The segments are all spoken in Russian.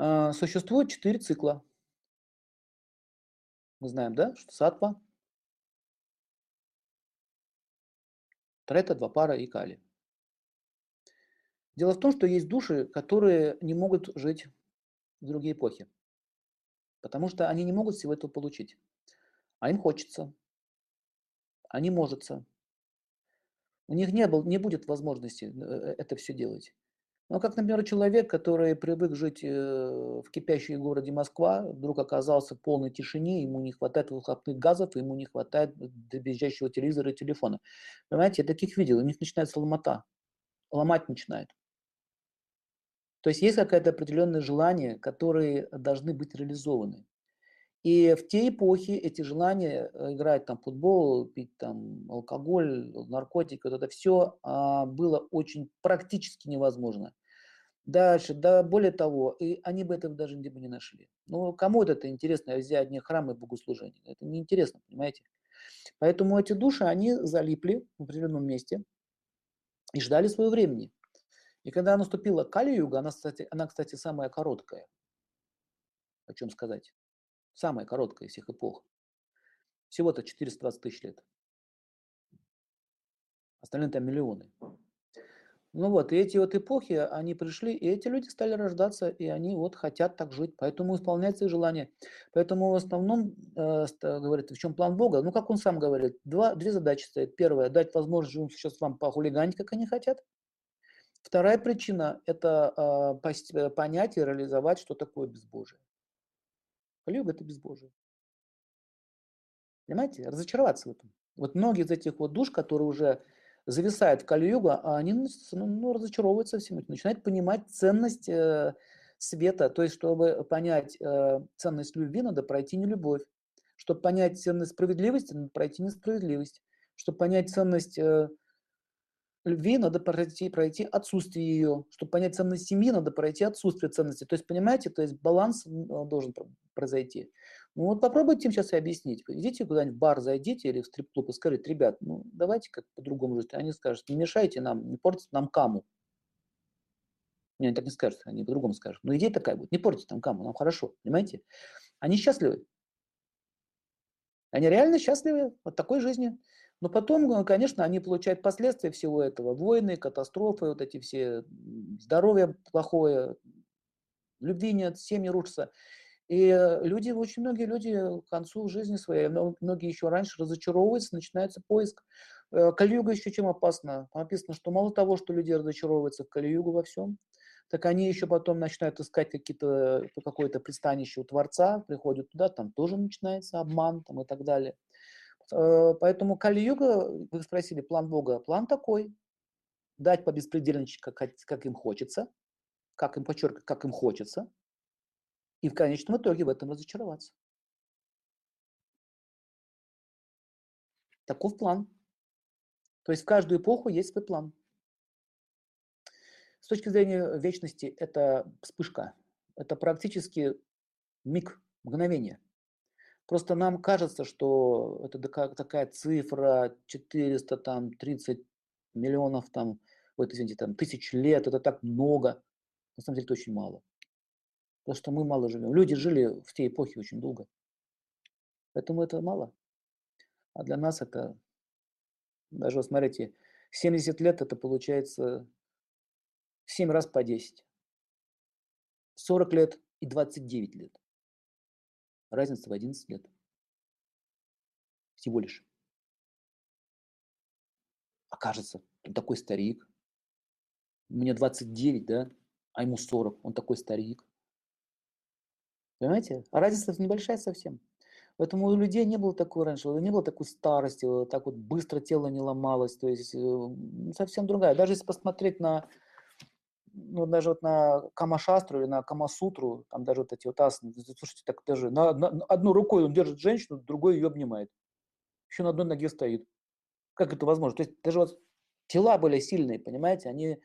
А, существует четыре цикла. Мы знаем, да, что сатва, трета, два пара и кали. Дело в том, что есть души, которые не могут жить в другие эпохи, потому что они не могут всего этого получить. А им хочется, а не можется. У них не, был, не будет возможности э, э, это все делать. Ну, как, например, человек, который привык жить э, в кипящей городе Москва, вдруг оказался в полной тишине, ему не хватает выхлопных газов, ему не хватает дребезжащего телевизора и телефона. Понимаете, я таких видел, у них начинается ломота, ломать начинает. То есть есть какое-то определенное желание, которые должны быть реализованы. И в те эпохи эти желания э, играть там футбол, пить там алкоголь, наркотики, вот это все а, было очень практически невозможно. Дальше, да, более того, и они бы этого даже бы не нашли. Ну, кому это интересно, взять одни храмы богослужения? Это неинтересно, понимаете? Поэтому эти души, они залипли в определенном месте и ждали своего времени. И когда наступила Кали-юга, она, кстати, она, кстати, самая короткая. О чем сказать? Самая короткая из всех эпох. Всего-то 420 тысяч лет. Остальные там миллионы. Ну вот, и эти вот эпохи, они пришли, и эти люди стали рождаться, и они вот хотят так жить, поэтому исполняется их желание. Поэтому в основном, э, говорит, в чем план Бога? Ну, как он сам говорит, два, две задачи стоят. Первая, дать возможность живым сейчас вам похулиганить, как они хотят. Вторая причина – это э, понять и реализовать, что такое безбожие. Калиюга – это безбожие. Понимаете? Разочароваться в этом. Вот многие из этих вот душ, которые уже зависают в Кали-югу, а они ну, ну, разочаровываются всем этим, начинают понимать ценность э, света. То есть, чтобы понять э, ценность любви, надо пройти не любовь. Чтобы понять ценность справедливости, надо пройти несправедливость. Чтобы понять ценность э, любви надо пройти, пройти отсутствие ее. Чтобы понять ценность семьи, надо пройти отсутствие ценности. То есть, понимаете, то есть баланс должен произойти. Ну вот попробуйте им сейчас и объяснить. Идите куда-нибудь в бар, зайдите или в стрип-клуб и скажите, ребят, ну давайте как по-другому жить. Они скажут, не мешайте нам, не портите нам каму. Не, они так не скажут, они по-другому скажут. Ну идея такая будет, не портите там каму, нам хорошо, понимаете? Они счастливы. Они реально счастливы от такой жизни. Но потом, э, конечно, они получают последствия всего этого. Войны, катастрофы, вот эти все, здоровье плохое, любви нет, семьи рушатся. И э, люди, очень многие люди к концу жизни своей, многие еще раньше разочаровываются, начинается поиск. Э, Калиюга еще чем опасна? Написано, что мало того, что люди разочаровываются в Калиюгу во всем, так они еще потом начинают искать какие-то, какое-то пристанище у Творца, приходят туда, там тоже начинается обман там, и так далее. Э, поэтому Кали-юга, вы спросили, план Бога, план такой, дать по беспредельничку, как, как им хочется, как им, подчеркиваю, как им хочется, и в конечном итоге в этом разочароваться. Таков план. То есть в каждую эпоху есть свой план. С точки зрения вечности это вспышка, это практически миг, мгновение – Просто нам кажется, что это такая цифра 430 миллионов, там, вот, извините, там, тысяч лет, это так много. На самом деле это очень мало. Потому что мы мало живем. Люди жили в те эпохи очень долго. Поэтому это мало. А для нас это, даже вот смотрите, 70 лет это получается 7 раз по 10. 40 лет и 29 лет. Разница в 11 лет. Всего лишь. Окажется, он такой старик. Мне 29, да? А ему 40. Он такой старик. Понимаете? А разница небольшая совсем. Поэтому у людей не было такой раньше, не было такой старости, так вот быстро тело не ломалось, то есть э, совсем другая. Даже если посмотреть на ну, даже вот на Камашастру или на Камасутру, там даже вот эти вот асаны, слушайте, так даже на, на, одной рукой он держит женщину, другой ее обнимает. Еще на одной ноге стоит. Как это возможно? То есть даже вот тела были сильные, понимаете, они,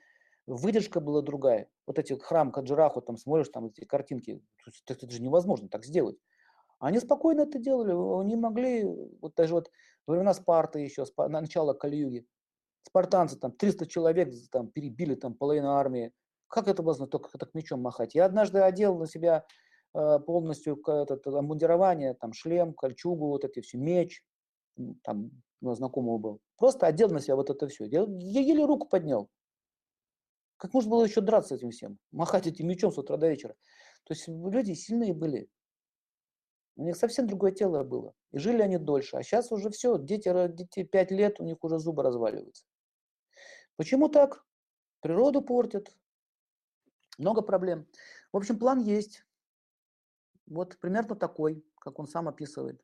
выдержка была другая. Вот эти храм Каджираху, там смотришь, там эти картинки, это, это же невозможно так сделать. Они спокойно это делали, они могли, вот даже вот во времена Спарты еще, начало Кальюги, спартанцы там 300 человек там перебили там половину армии, Как это можно только так мечом махать? Я однажды одел на себя э, полностью этот, обмундирование, там шлем, кольчугу, вот эти все, меч, там у знакомого был. Просто одел на себя вот это все. Я, я еле руку поднял. Как можно было еще драться этим всем? Махать этим мечом с утра до вечера. То есть люди сильные были. У них совсем другое тело было. И жили они дольше. А сейчас уже все, дети, дети 5 лет, у них уже зубы разваливаются. Почему так? Природу портят. Много проблем. В общем, план есть. Вот примерно такой, как он сам описывает.